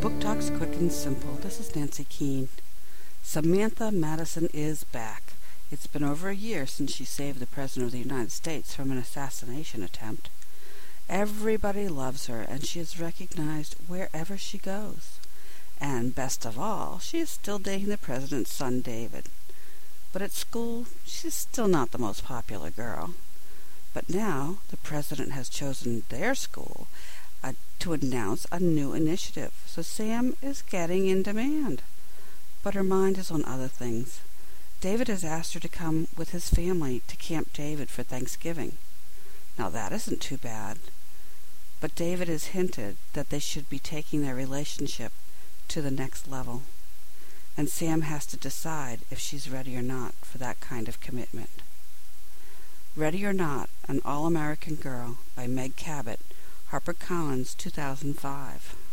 Book Talks Quick and Simple. This is Nancy Keane. Samantha Madison is back. It's been over a year since she saved the President of the United States from an assassination attempt. Everybody loves her, and she is recognized wherever she goes. And best of all, she is still dating the President's son David. But at school, she's still not the most popular girl. But now the President has chosen their school, a to announce a new initiative, so Sam is getting in demand. But her mind is on other things. David has asked her to come with his family to Camp David for Thanksgiving. Now that isn't too bad. But David has hinted that they should be taking their relationship to the next level. And Sam has to decide if she's ready or not for that kind of commitment. Ready or Not, An All American Girl by Meg Cabot, HarperCollins, 2005.